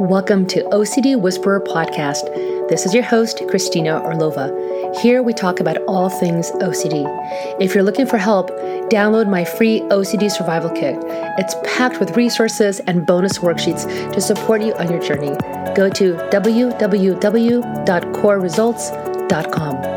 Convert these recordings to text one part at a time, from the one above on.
Welcome to OCD Whisperer Podcast. This is your host, Christina Orlova. Here we talk about all things OCD. If you're looking for help, download my free OCD survival kit. It's packed with resources and bonus worksheets to support you on your journey. Go to www.korresults.com.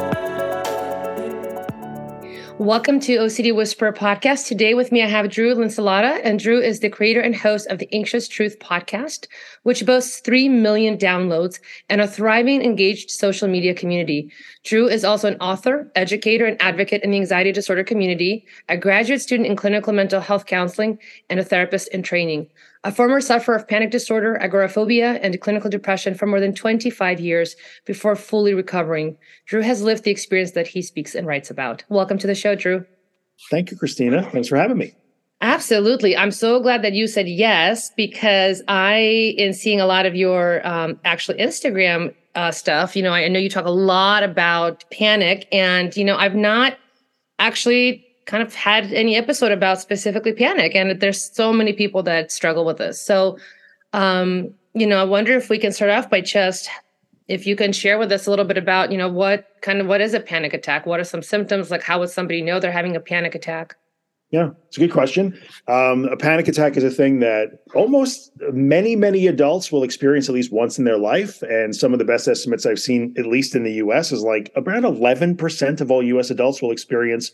Welcome to OCD Whisperer podcast. Today with me, I have Drew Linsalata, and Drew is the creator and host of the Anxious Truth podcast, which boasts 3 million downloads and a thriving, engaged social media community. Drew is also an author, educator, and advocate in the anxiety disorder community, a graduate student in clinical mental health counseling, and a therapist in training. A former sufferer of panic disorder, agoraphobia, and clinical depression for more than 25 years before fully recovering, Drew has lived the experience that he speaks and writes about. Welcome to the show, Drew. Thank you, Christina. Thanks for having me. Absolutely. I'm so glad that you said yes because I, in seeing a lot of your um, actual Instagram uh, stuff, you know, I, I know you talk a lot about panic, and, you know, I've not actually kind of had any episode about specifically panic and there's so many people that struggle with this so um you know i wonder if we can start off by just if you can share with us a little bit about you know what kind of what is a panic attack? What are some symptoms? Like how would somebody know they're having a panic attack? Yeah it's a good question. Um, a panic attack is a thing that almost many many adults will experience at least once in their life. And some of the best estimates i've seen at least in the us is like around 11% of all us adults will experience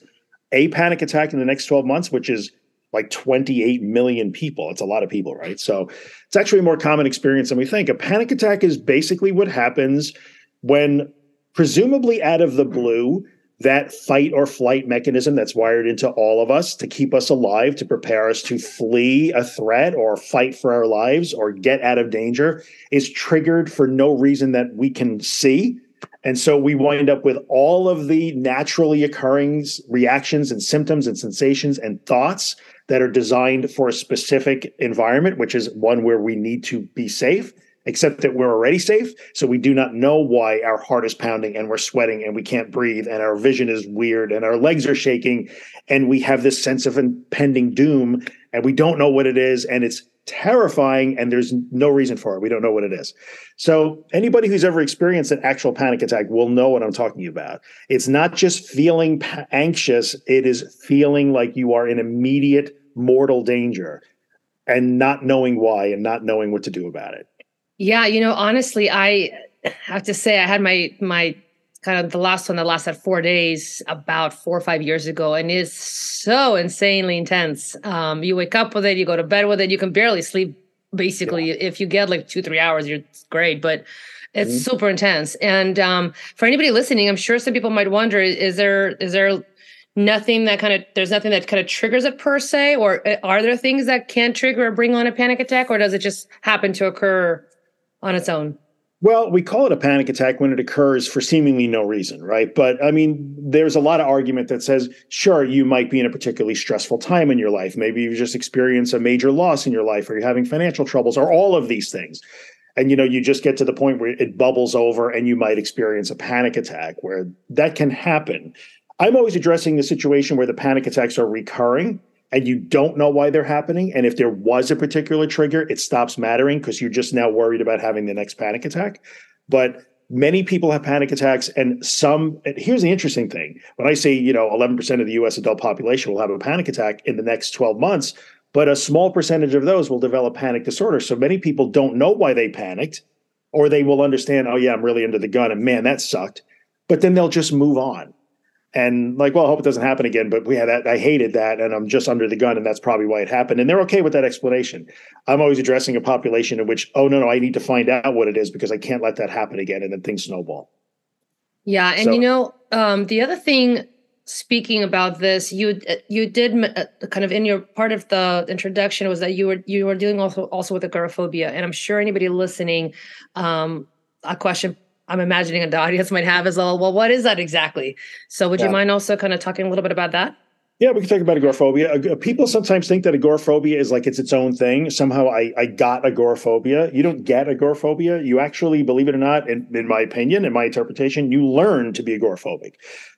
a panic attack in the next 12 months, which is like 28 million people. It's a lot of people, right? So it's actually a more common experience than we think. A panic attack is basically what happens when, presumably out of the blue, that fight or flight mechanism that's wired into all of us to keep us alive, to prepare us to flee a threat or fight for our lives or get out of danger is triggered for no reason that we can see and so we wind up with all of the naturally occurring reactions and symptoms and sensations and thoughts that are designed for a specific environment, which is one where we need to be safe, except that we're already safe. So we do not know why our heart is pounding and we're sweating and we can't breathe and our vision is weird and our legs are shaking and we have this sense of impending doom and we don't know what it is. And it's terrifying and there's no reason for it. We don't know what it is. So, anybody who's ever experienced an actual panic attack will know what I'm talking about. It's not just feeling anxious, it is feeling like you are in immediate mortal danger and not knowing why and not knowing what to do about it. Yeah, you know, honestly, I have to say I had my my kind of the last one that lasted four days about four or five years ago and is so insanely intense um, you wake up with it you go to bed with it you can barely sleep basically yeah. if you get like two three hours you're great but it's mm-hmm. super intense and um, for anybody listening i'm sure some people might wonder is there is there nothing that kind of there's nothing that kind of triggers it per se or uh, are there things that can trigger or bring on a panic attack or does it just happen to occur on its own well, we call it a panic attack when it occurs for seemingly no reason, right? But I mean, there's a lot of argument that says, sure, you might be in a particularly stressful time in your life. Maybe you just experienced a major loss in your life, or you're having financial troubles, or all of these things. And you know, you just get to the point where it bubbles over and you might experience a panic attack where that can happen. I'm always addressing the situation where the panic attacks are recurring and you don't know why they're happening. And if there was a particular trigger, it stops mattering because you're just now worried about having the next panic attack. But many people have panic attacks and some here's the interesting thing when i say you know 11% of the us adult population will have a panic attack in the next 12 months but a small percentage of those will develop panic disorder so many people don't know why they panicked or they will understand oh yeah i'm really under the gun and man that sucked but then they'll just move on and like, well, I hope it doesn't happen again. But yeah, that I hated that, and I'm just under the gun, and that's probably why it happened. And they're okay with that explanation. I'm always addressing a population in which, oh no, no, I need to find out what it is because I can't let that happen again, and then things snowball. Yeah, and so, you know, um, the other thing, speaking about this, you you did uh, kind of in your part of the introduction was that you were you were dealing also also with agoraphobia, and I'm sure anybody listening, um, a question I'm imagining the audience might have is, well. Well, what is that exactly? So, would yeah. you mind also kind of talking a little bit about that? Yeah, we can talk about agoraphobia. Uh, people sometimes think that agoraphobia is like it's its own thing. Somehow I, I got agoraphobia. You don't get agoraphobia. You actually, believe it or not, in, in my opinion, in my interpretation, you learn to be agoraphobic.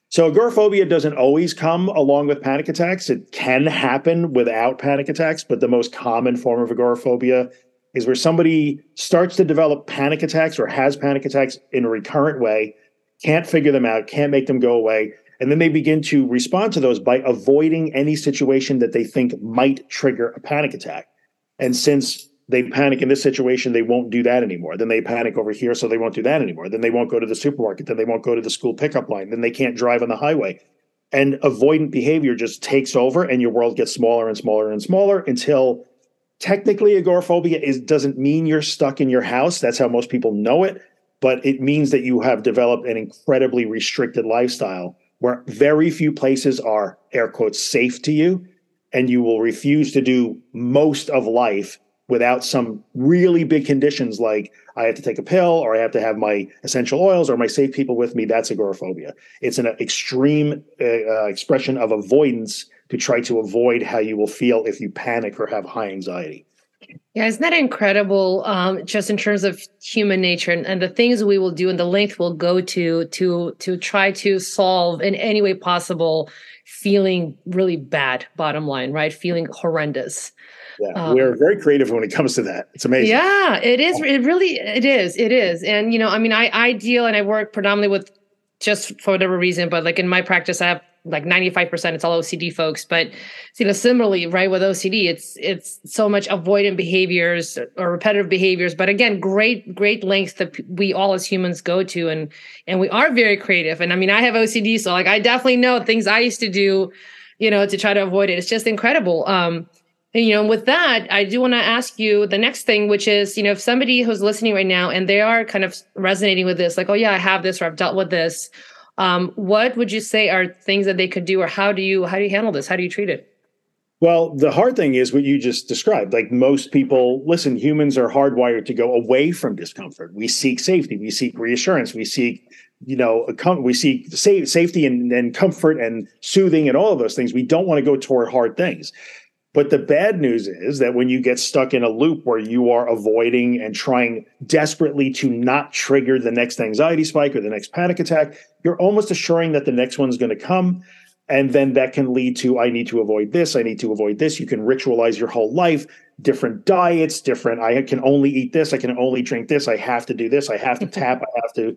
So agoraphobia doesn't always come along with panic attacks. It can happen without panic attacks, but the most common form of agoraphobia is where somebody starts to develop panic attacks or has panic attacks in a recurrent way, can't figure them out, can't make them go away. And then they begin to respond to those by avoiding any situation that they think might trigger a panic attack. And since they panic in this situation, they won't do that anymore. Then they panic over here, so they won't do that anymore. Then they won't go to the supermarket. Then they won't go to the school pickup line. Then they can't drive on the highway. And avoidant behavior just takes over, and your world gets smaller and smaller and smaller until technically agoraphobia is doesn't mean you're stuck in your house. That's how most people know it, but it means that you have developed an incredibly restricted lifestyle where very few places are air quotes safe to you, and you will refuse to do most of life without some really big conditions like I have to take a pill or I have to have my essential oils or my safe people with me. That's agoraphobia. It's an extreme uh, uh, expression of avoidance to try to avoid how you will feel if you panic or have high anxiety. Yeah, isn't that incredible? Um, just in terms of human nature and, and the things we will do and the length we'll go to to to try to solve in any way possible feeling really bad. Bottom line, right? Feeling horrendous. Yeah, um, we're very creative when it comes to that. It's amazing. Yeah, it is. It really it is. It is. And you know, I mean, I I deal and I work predominantly with just for whatever reason, but like in my practice, I have like 95% it's all OCD folks. But you know, similarly, right, with OCD, it's it's so much avoidant behaviors or repetitive behaviors. But again, great, great lengths that we all as humans go to and and we are very creative. And I mean, I have OCD, so like I definitely know things I used to do, you know, to try to avoid it. It's just incredible. Um, and, you know, with that, I do want to ask you the next thing, which is, you know, if somebody who's listening right now and they are kind of resonating with this, like, oh yeah, I have this or I've dealt with this, um, what would you say are things that they could do, or how do you how do you handle this? How do you treat it? Well, the hard thing is what you just described. Like most people, listen, humans are hardwired to go away from discomfort. We seek safety, we seek reassurance, we seek, you know, we seek safety and, and comfort and soothing and all of those things. We don't want to go toward hard things. But the bad news is that when you get stuck in a loop where you are avoiding and trying desperately to not trigger the next anxiety spike or the next panic attack, you're almost assuring that the next one's going to come. And then that can lead to I need to avoid this, I need to avoid this. You can ritualize your whole life, different diets, different, I can only eat this, I can only drink this, I have to do this, I have to tap, I have to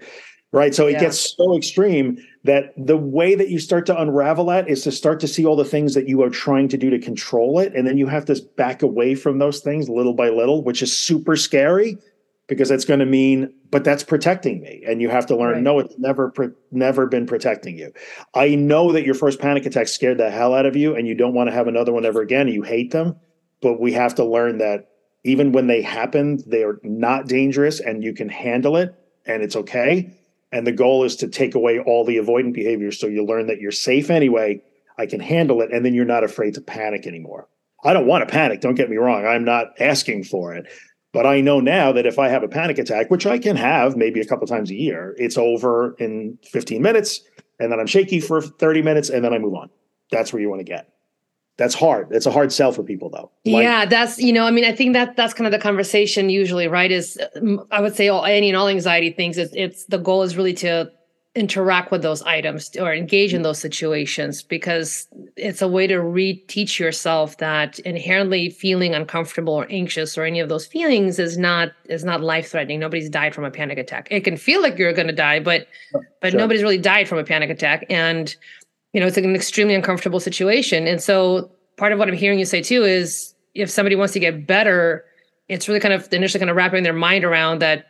right? So yeah. it gets so extreme that the way that you start to unravel that is to start to see all the things that you are trying to do to control it. And then you have to back away from those things little by little, which is super scary because that's going to mean, but that's protecting me. And you have to learn, right. no, it's never, never been protecting you. I know that your first panic attack scared the hell out of you and you don't want to have another one ever again. you hate them. But we have to learn that even when they happen, they are not dangerous and you can handle it and it's okay and the goal is to take away all the avoidant behaviors so you learn that you're safe anyway. I can handle it. And then you're not afraid to panic anymore. I don't want to panic. Don't get me wrong. I'm not asking for it. But I know now that if I have a panic attack, which I can have maybe a couple times a year, it's over in 15 minutes. And then I'm shaky for 30 minutes and then I move on. That's where you want to get that's hard. It's a hard sell for people though. Like, yeah, that's you know, I mean, I think that that's kind of the conversation usually, right? Is um, I would say all any and all anxiety things. It's, it's the goal is really to interact with those items or engage in those situations because it's a way to reteach yourself that inherently feeling uncomfortable or anxious or any of those feelings is not is not life threatening nobody's died from a panic attack it can feel like you're going to die but but sure. nobody's really died from a panic attack and you know, it's an extremely uncomfortable situation. And so part of what I'm hearing you say too is if somebody wants to get better, it's really kind of initially kind of wrapping their mind around that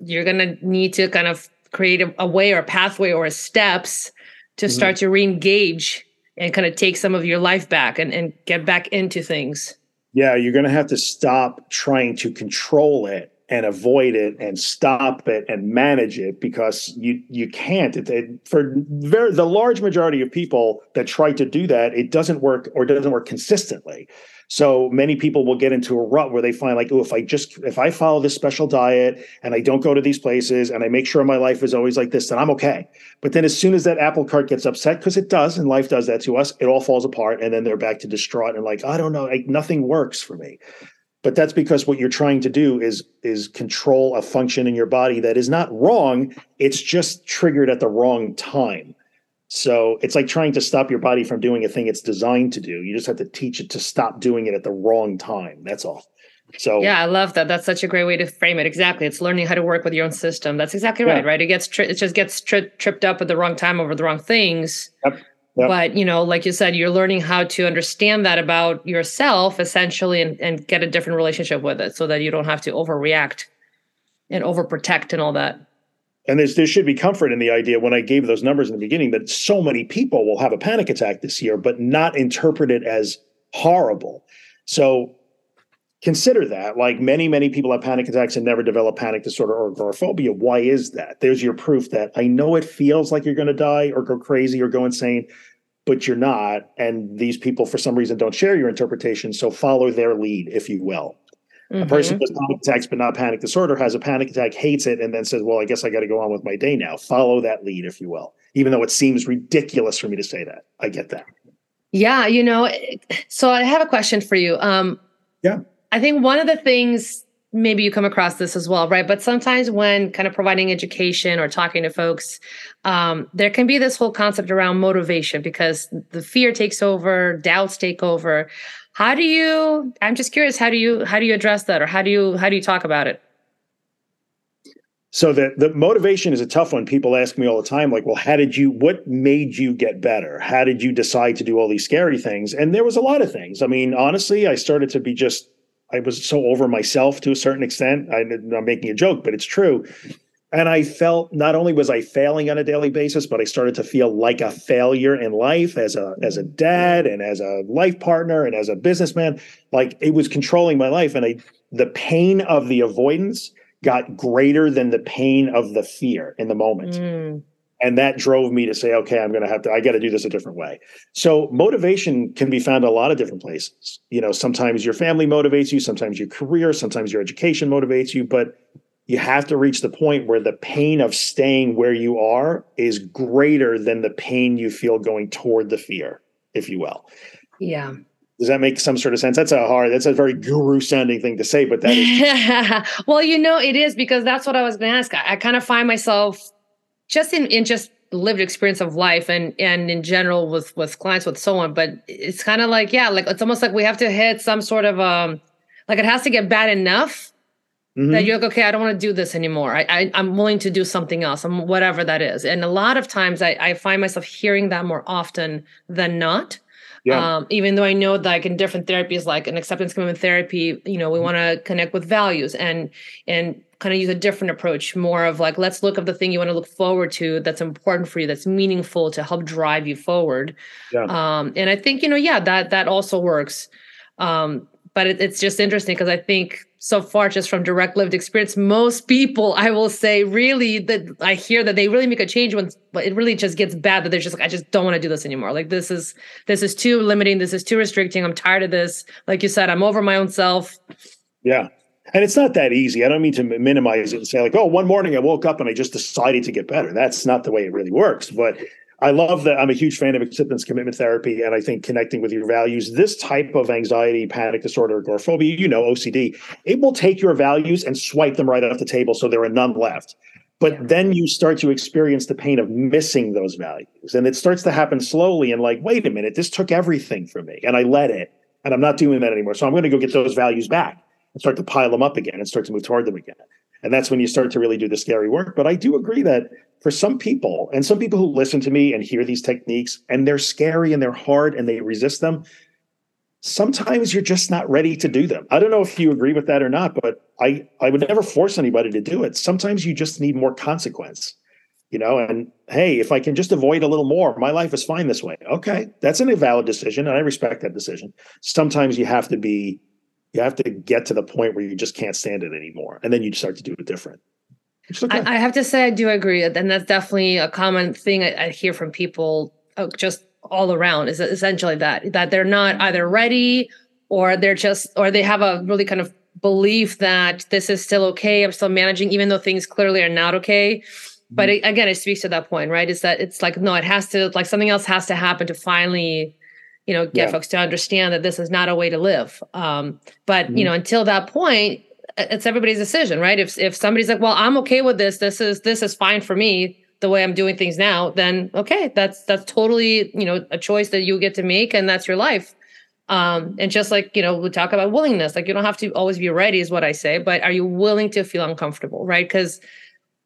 you're going to need to kind of create a, a, way or a pathway or a steps to mm-hmm. start to re-engage and kind of take some of your life back and, and get back into things. Yeah, you're going to have to stop trying to control it and avoid it and stop it and manage it because you you can't. It, it, for very, the large majority of people that try to do that it doesn't work or doesn't work consistently. So many people will get into a rut where they find like oh if i just if i follow this special diet and i don't go to these places and i make sure my life is always like this then i'm okay. But then as soon as that apple cart gets upset because it does and life does that to us it all falls apart and then they're back to distraught and like i don't know like, nothing works for me but that's because what you're trying to do is is control a function in your body that is not wrong it's just triggered at the wrong time so it's like trying to stop your body from doing a thing it's designed to do you just have to teach it to stop doing it at the wrong time that's all So yeah, I love that. That's such a great way to frame it. Exactly, it's learning how to work with your own system. That's exactly right. Yeah. Right? It gets tri- it just gets tri- tripped up at the wrong time over the wrong things. Yep. Yep. But you know, like you said, you're learning how to understand that about yourself essentially, and, and get a different relationship with it, so that you don't have to overreact and overprotect and all that. And there's, there should be comfort in the idea when I gave those numbers in the beginning that so many people will have a panic attack this year, but not interpret it as horrible. So consider that. Like many, many people have panic attacks and never develop panic disorder or agoraphobia. Why is that? There's your proof that I know it feels like you're going to die or go crazy or go insane, but you're not. And these people, for some reason, don't share your interpretation. So follow their lead, if you will. Mm-hmm. A person with panic attacks but not panic disorder has a panic attack, hates it, and then says, Well, I guess I got to go on with my day now. Follow that lead, if you will. Even though it seems ridiculous for me to say that. I get that. Yeah, you know, so I have a question for you. Um, yeah. I think one of the things, maybe you come across this as well, right? But sometimes when kind of providing education or talking to folks, um, there can be this whole concept around motivation because the fear takes over, doubts take over. How do you i'm just curious how do you how do you address that or how do you how do you talk about it? So the the motivation is a tough one. People ask me all the time like well how did you what made you get better? How did you decide to do all these scary things? And there was a lot of things. I mean honestly i started to be just i was so over myself to a certain extent I, i'm making a joke but it's true and I felt not only was I failing on a daily basis, but I started to feel like a failure in life as a as a dad and as a life partner and as a businessman. Like it was controlling my life, and I the pain of the avoidance got greater than the pain of the fear in the moment. Mm. And that drove me to say, okay, I'm going to have to, I got to do this a different way. So motivation can be found a lot of different places. You know, sometimes your family motivates you, sometimes your career, sometimes your education motivates you, but you have to reach the point where the pain of staying where you are is greater than the pain you feel going toward the fear, if you will. Yeah. Does that make some sort of sense? That's a hard, that's a very guru sounding thing to say, but that is. well, you know, it is because that's what I was going to ask. I, I kind of find myself just in, in just lived experience of life and and in general with with clients with so on but it's kind of like yeah like it's almost like we have to hit some sort of um like it has to get bad enough Mm-hmm. That you're like, okay, I don't want to do this anymore. I, I am willing to do something else. I'm whatever that is. And a lot of times I, I find myself hearing that more often than not. Yeah. Um, even though I know that like in different therapies, like an acceptance commitment therapy, you know, we mm-hmm. want to connect with values and and kind of use a different approach, more of like, let's look at the thing you want to look forward to that's important for you, that's meaningful to help drive you forward. Yeah. Um, and I think, you know, yeah, that that also works. Um, but it, it's just interesting because I think so far just from direct lived experience most people i will say really that i hear that they really make a change when but it really just gets bad that they're just like i just don't want to do this anymore like this is this is too limiting this is too restricting i'm tired of this like you said i'm over my own self yeah and it's not that easy i don't mean to minimize it and say like oh one morning i woke up and i just decided to get better that's not the way it really works but I love that. I'm a huge fan of acceptance commitment therapy, and I think connecting with your values. This type of anxiety, panic disorder, agoraphobia, you know, OCD, it will take your values and swipe them right off the table, so there are none left. But then you start to experience the pain of missing those values, and it starts to happen slowly. And like, wait a minute, this took everything from me, and I let it, and I'm not doing that anymore. So I'm going to go get those values back and start to pile them up again and start to move toward them again. And that's when you start to really do the scary work. But I do agree that for some people, and some people who listen to me and hear these techniques, and they're scary and they're hard and they resist them, sometimes you're just not ready to do them. I don't know if you agree with that or not, but I, I would never force anybody to do it. Sometimes you just need more consequence, you know, and hey, if I can just avoid a little more, my life is fine this way. Okay, that's an invalid decision, and I respect that decision. Sometimes you have to be you have to get to the point where you just can't stand it anymore and then you start to do it different okay. I, I, have to say i do agree and that's definitely a common thing i, I hear from people uh, just all around is essentially that that they're not either ready or they're just or they have a really kind of belief that this is still okay i'm still managing even though things clearly are not okay but mm-hmm. it, again it speaks to that point right is that it's like no it has to like something else has to happen to finally you know, get yeah. folks to understand that this is not a way to live. Um, but mm-hmm. you know, until that point, it's everybody's decision, right? If if somebody's like, well, I'm okay with this, this is this is fine for me the way I'm doing things now, then okay, that's that's totally you know a choice that you get to make, and that's your life. Um, and just like, you know, we talk about willingness, like you don't have to always be ready, is what I say, but are you willing to feel uncomfortable, right? Because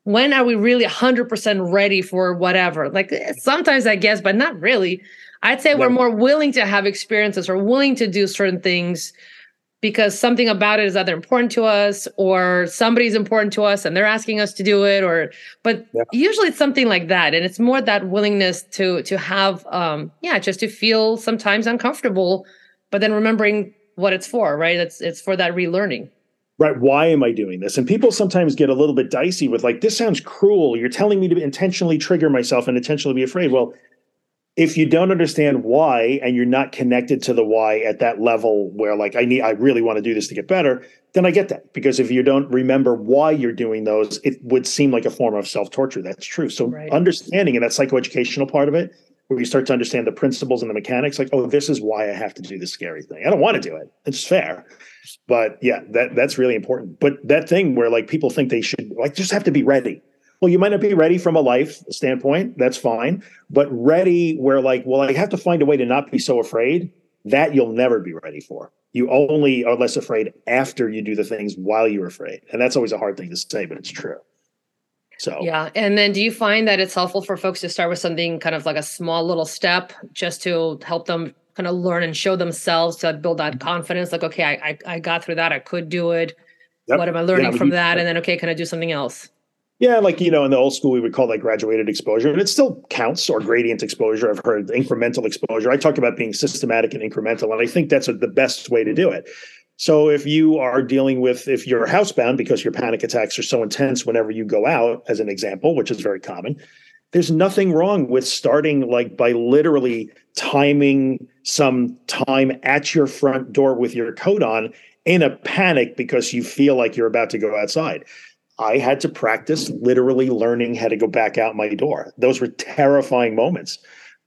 when are we really 100% ready for whatever? Like sometimes I guess, but not really. I'd say we're more willing to have experiences or willing to do certain things because something about it is either important to us or somebody's important to us and they're asking us to do it or but yeah. usually it's something like that. And it's more that willingness to to have um yeah just to feel sometimes uncomfortable but then remembering what it's for right? It's it's for that relearning. Right. Why am i doing this? And people sometimes get a little bit dicey with like this sounds cruel. You're telling me to intentionally trigger myself and intentionally be afraid. Well if you don't understand why and you're not connected to the why at that level where like i need i really want to do this to get better then i get that. Because if you don't remember why you're doing those it would seem like a form of self-torture. That's true. So right. understanding and that psychoeducational part of it where you start to understand the principles and the mechanics like oh this is why i have to do this scary thing. I don't want to do it. It's fair. But yeah that that's really important. But that thing where like people think they should like just have to be ready well, you might not be ready from a life standpoint. That's fine. But ready where, like, well, I have to find a way to not be so afraid. That you'll never be ready for. You only are less afraid after you do the things while you're afraid. And that's always a hard thing to say, but it's true. So, yeah. And then do you find that it's helpful for folks to start with something kind of like a small little step just to help them kind of learn and show themselves to build that mm-hmm. confidence? Like, okay, I, I, I got through that. I could do it. Yep. What am I learning yeah, from that? And then, okay, can I do something else? Yeah, like you know, in the old school, we would call that graduated exposure, and it still counts or gradient exposure. I've heard incremental exposure. I talk about being systematic and incremental, and I think that's a, the best way to do it. So if you are dealing with if you're housebound because your panic attacks are so intense whenever you go out, as an example, which is very common, there's nothing wrong with starting like by literally timing some time at your front door with your coat on in a panic because you feel like you're about to go outside. I had to practice literally learning how to go back out my door. Those were terrifying moments.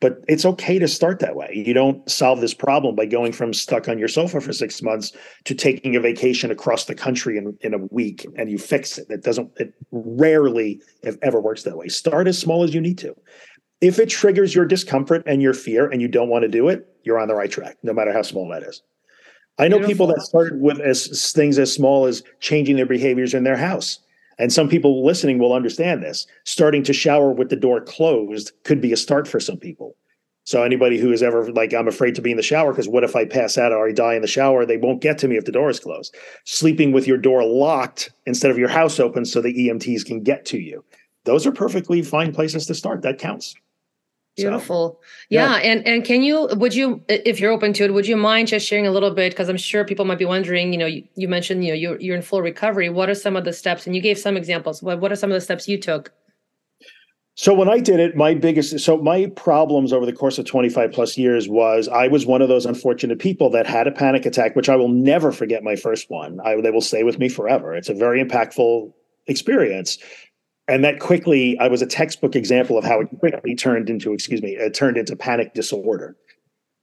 But it's okay to start that way. You don't solve this problem by going from stuck on your sofa for six months to taking a vacation across the country in, in a week and you fix it. It doesn't, it rarely, if ever, works that way. Start as small as you need to. If it triggers your discomfort and your fear and you don't want to do it, you're on the right track, no matter how small that is. I know Beautiful. people that started with as things as small as changing their behaviors in their house and some people listening will understand this. Starting to shower with the door closed could be a start for some people. So anybody who is ever like, I'm afraid to be in the shower because what if I pass out or I die in the shower? They won't get to me if the door is closed. Sleeping with your door locked instead of your house open so the EMTs can get to you. Those are perfectly fine places to start. That counts. Beautiful. So, yeah. yeah. And and can you would you if you're open to it, would you mind just sharing a little bit? Because I'm sure people might be wondering, you know, you, you mentioned, you know, you're you're in full recovery. What are some of the steps? And you gave some examples. What what are some of the steps you took? So when I did it, my biggest so my problems over the course of 25 plus years was I was one of those unfortunate people that had a panic attack, which I will never forget my first one. I they will stay with me forever. It's a very impactful experience and that quickly i was a textbook example of how it quickly turned into excuse me it turned into panic disorder.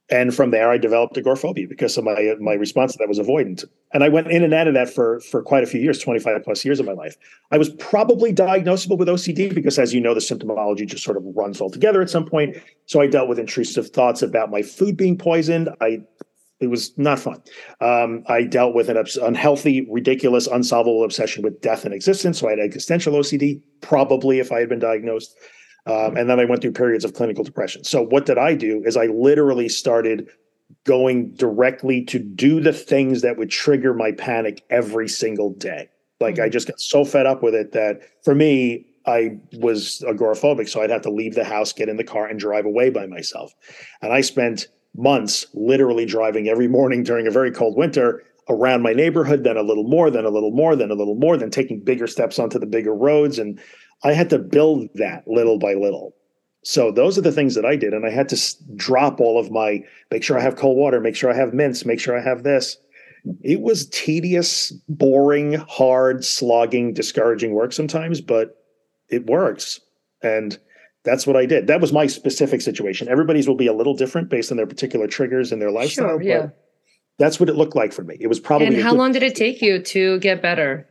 And from there i developed agoraphobia because of my my response to that was avoidant. And i went in and out of that for for quite a few years 25 plus years of my life. I was probably diagnosable with ocd because as you know the symptomology just sort of runs all together at some point. So i dealt with intrusive thoughts about my food being poisoned. I it was not fun. Um, I dealt with an unhealthy, ridiculous, unsolvable obsession with death and existence. So I had existential OCD, probably if I had been diagnosed. Um, and then I went through periods of clinical depression. So what did I do? Is I literally started going directly to do the things that would trigger my panic every single day. Like mm-hmm. I just got so fed up with it that for me, I was agoraphobic. So I'd have to leave the house, get in the car, and drive away by myself. And I spent months literally driving every morning during a very cold winter around my neighborhood, then a little more, then a little more, then a little more, then taking bigger steps onto the bigger roads. And I had to build that little by little. So those are the things that I did. And I had to drop all of my make sure I have cold water, make sure I have mints, make sure I have this. It was tedious, boring, hard, slogging, discouraging work sometimes, but it works. And that's what I did. That was my specific situation. Everybody's will be a little different based on their particular triggers and their lifestyle. Sure, yeah. That's what it looked like for me. It was probably. And how long did it take you to get better?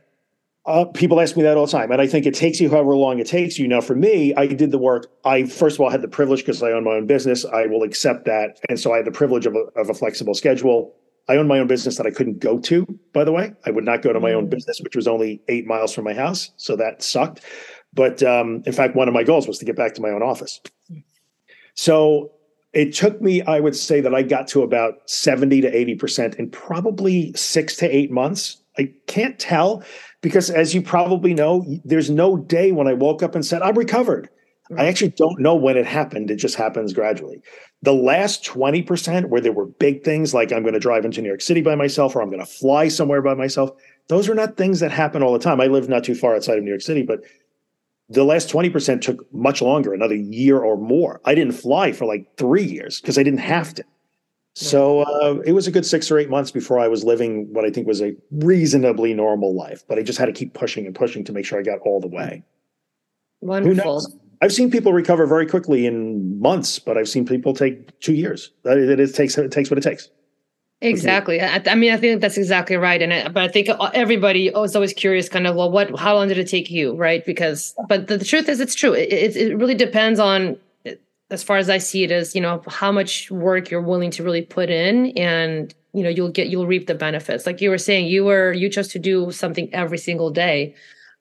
Uh, people ask me that all the time, and I think it takes you however long it takes you. Now, for me, I did the work. I first of all had the privilege because I own my own business. I will accept that, and so I had the privilege of a, of a flexible schedule. I own my own business that I couldn't go to. By the way, I would not go to my own mm. business, which was only eight miles from my house, so that sucked. But um, in fact, one of my goals was to get back to my own office. So it took me, I would say, that I got to about seventy to eighty percent in probably six to eight months. I can't tell because as you probably know, there's no day when I woke up and said, I'm recovered. I actually don't know when it happened. It just happens gradually. The last 20% where there were big things like I'm going to drive into New York City by myself or I'm going to fly somewhere by myself, those are not things that happen all the time. I live not too far outside of New York City, but the last 20% took much longer, another year or more. I didn't fly for like three years because I didn't have to. So uh, it was a good six or eight months before I was living what I think was a reasonably normal life. But I just had to keep pushing and pushing to make sure I got all the way. Wonderful. I've seen people recover very quickly in months, but I've seen people take two years. It, it takes it takes what it takes. Exactly. I, I, mean, I think that's exactly right. And I, but I think uh, everybody is always curious, kind of, well, what, how long did it take you, right? Because, but the, the truth is, it's true. It, it, it really depends on as far as I see it, is you know how much work you're willing to really put in, and you know you'll get you'll reap the benefits. Like you were saying, you were you chose to do something every single day.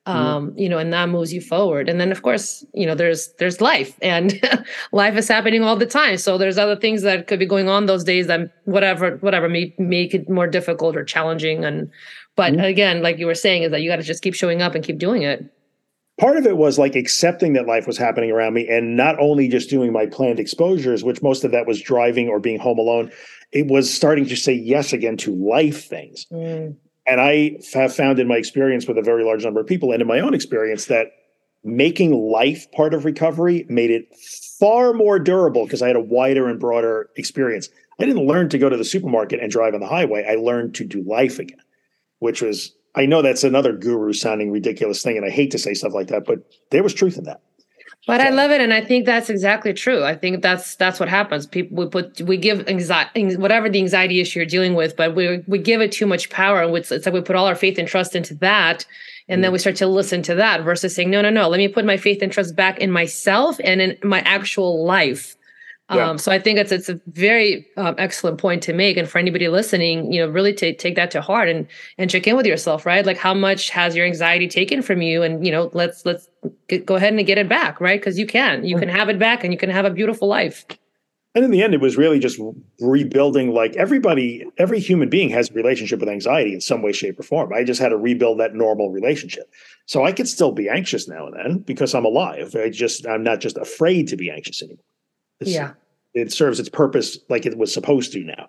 Um, mm-hmm. you know, and that moves you forward. And then of course, you know, there's there's life, and life is happening all the time. So there's other things that could be going on those days that whatever whatever may make it more difficult or challenging. And but mm-hmm. again, like you were saying, is that you got to just keep showing up and keep doing it part of it was like accepting that life was happening around me and not only just doing my planned exposures which most of that was driving or being home alone it was starting to say yes again to life things mm. And i have found in my experience with a very large number of people and in my own experience that making life part of recovery made it far more durable because i had a wider and broader experience i didn't learn to go to the supermarket and drive on the highway i learned to do life again which was I know that's another guru sounding ridiculous thing, and I hate to say stuff like that, but there was truth in that. But so. I love it, and I think that's exactly true. I think that's that's what happens. People we put we give anxiety, whatever the anxiety issue you're dealing with, but we we give it too much power, and it's, it's like we put all our faith and trust into that, and mm. then we start to listen to that versus saying, no, no, no, let me put my faith and trust back in myself and in my actual life. Yeah. Um, so I think it's it's a very um, excellent point to make, and for anybody listening, you know, really take take that to heart and and check in with yourself, right? Like, how much has your anxiety taken from you, and you know, let's let's get, go ahead and get it back, right? Because you can, you can have it back, and you can have a beautiful life. And in the end, it was really just rebuilding. Like everybody, every human being has a relationship with anxiety in some way, shape, or form. I just had to rebuild that normal relationship. So I could still be anxious now and then because I'm alive. I just I'm not just afraid to be anxious anymore. It's, yeah. It serves its purpose like it was supposed to now.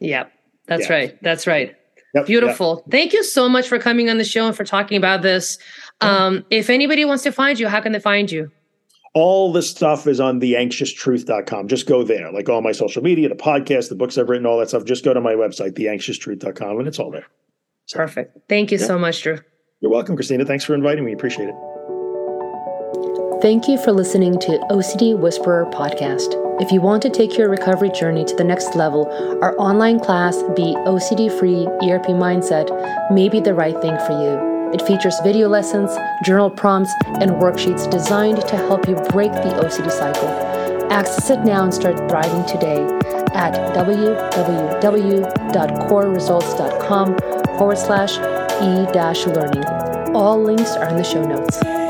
Yeah, that's yeah. right. That's right. Yep, Beautiful. Yep. Thank you so much for coming on the show and for talking about this. Um, if anybody wants to find you, how can they find you? All the stuff is on theanxioustruth.com. Just go there. Like all my social media, the podcast, the books I've written, all that stuff. Just go to my website, theanxioustruth.com, and it's all there. So, Perfect. Thank you yeah. so much, Drew. You're welcome, Christina. Thanks for inviting me. Appreciate it. Thank you for listening to OCD Whisperer podcast. If you want to take your recovery journey to the next level, our online class, Be OCD Free ERP Mindset, may be the right thing for you. It features video lessons, journal prompts, and worksheets designed to help you break the OCD cycle. Access it now and start thriving today at www.korresults.com forward slash e learning. All links are in the show notes.